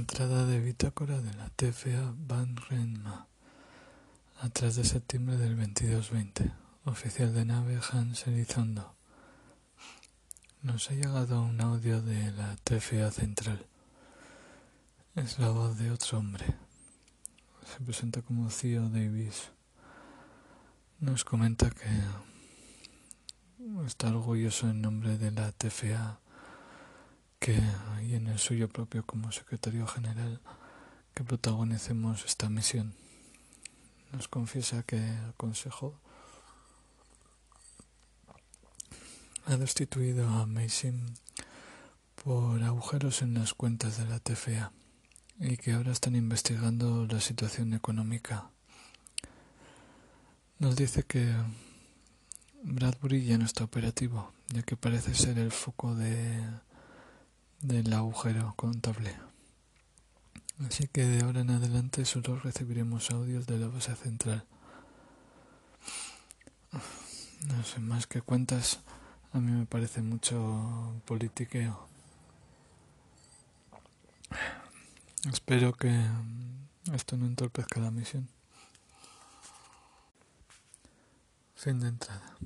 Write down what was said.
Entrada de bitácora de la TFA Van Renma a 3 de septiembre del 2220. Oficial de nave Hans Elizondo. Nos ha llegado un audio de la TFA Central. Es la voz de otro hombre. Se presenta como Theo Davis. Nos comenta que está orgulloso en nombre de la TFA que y en el suyo propio como secretario general que protagonicemos esta misión. Nos confiesa que el Consejo ha destituido a Mason por agujeros en las cuentas de la TFA y que ahora están investigando la situación económica. Nos dice que Bradbury ya no está operativo, ya que parece ser el foco de del agujero contable. Así que de ahora en adelante solo recibiremos audios de la base central. No sé, más que cuentas, a mí me parece mucho politiqueo. Espero que esto no entorpezca la misión. Fin de entrada.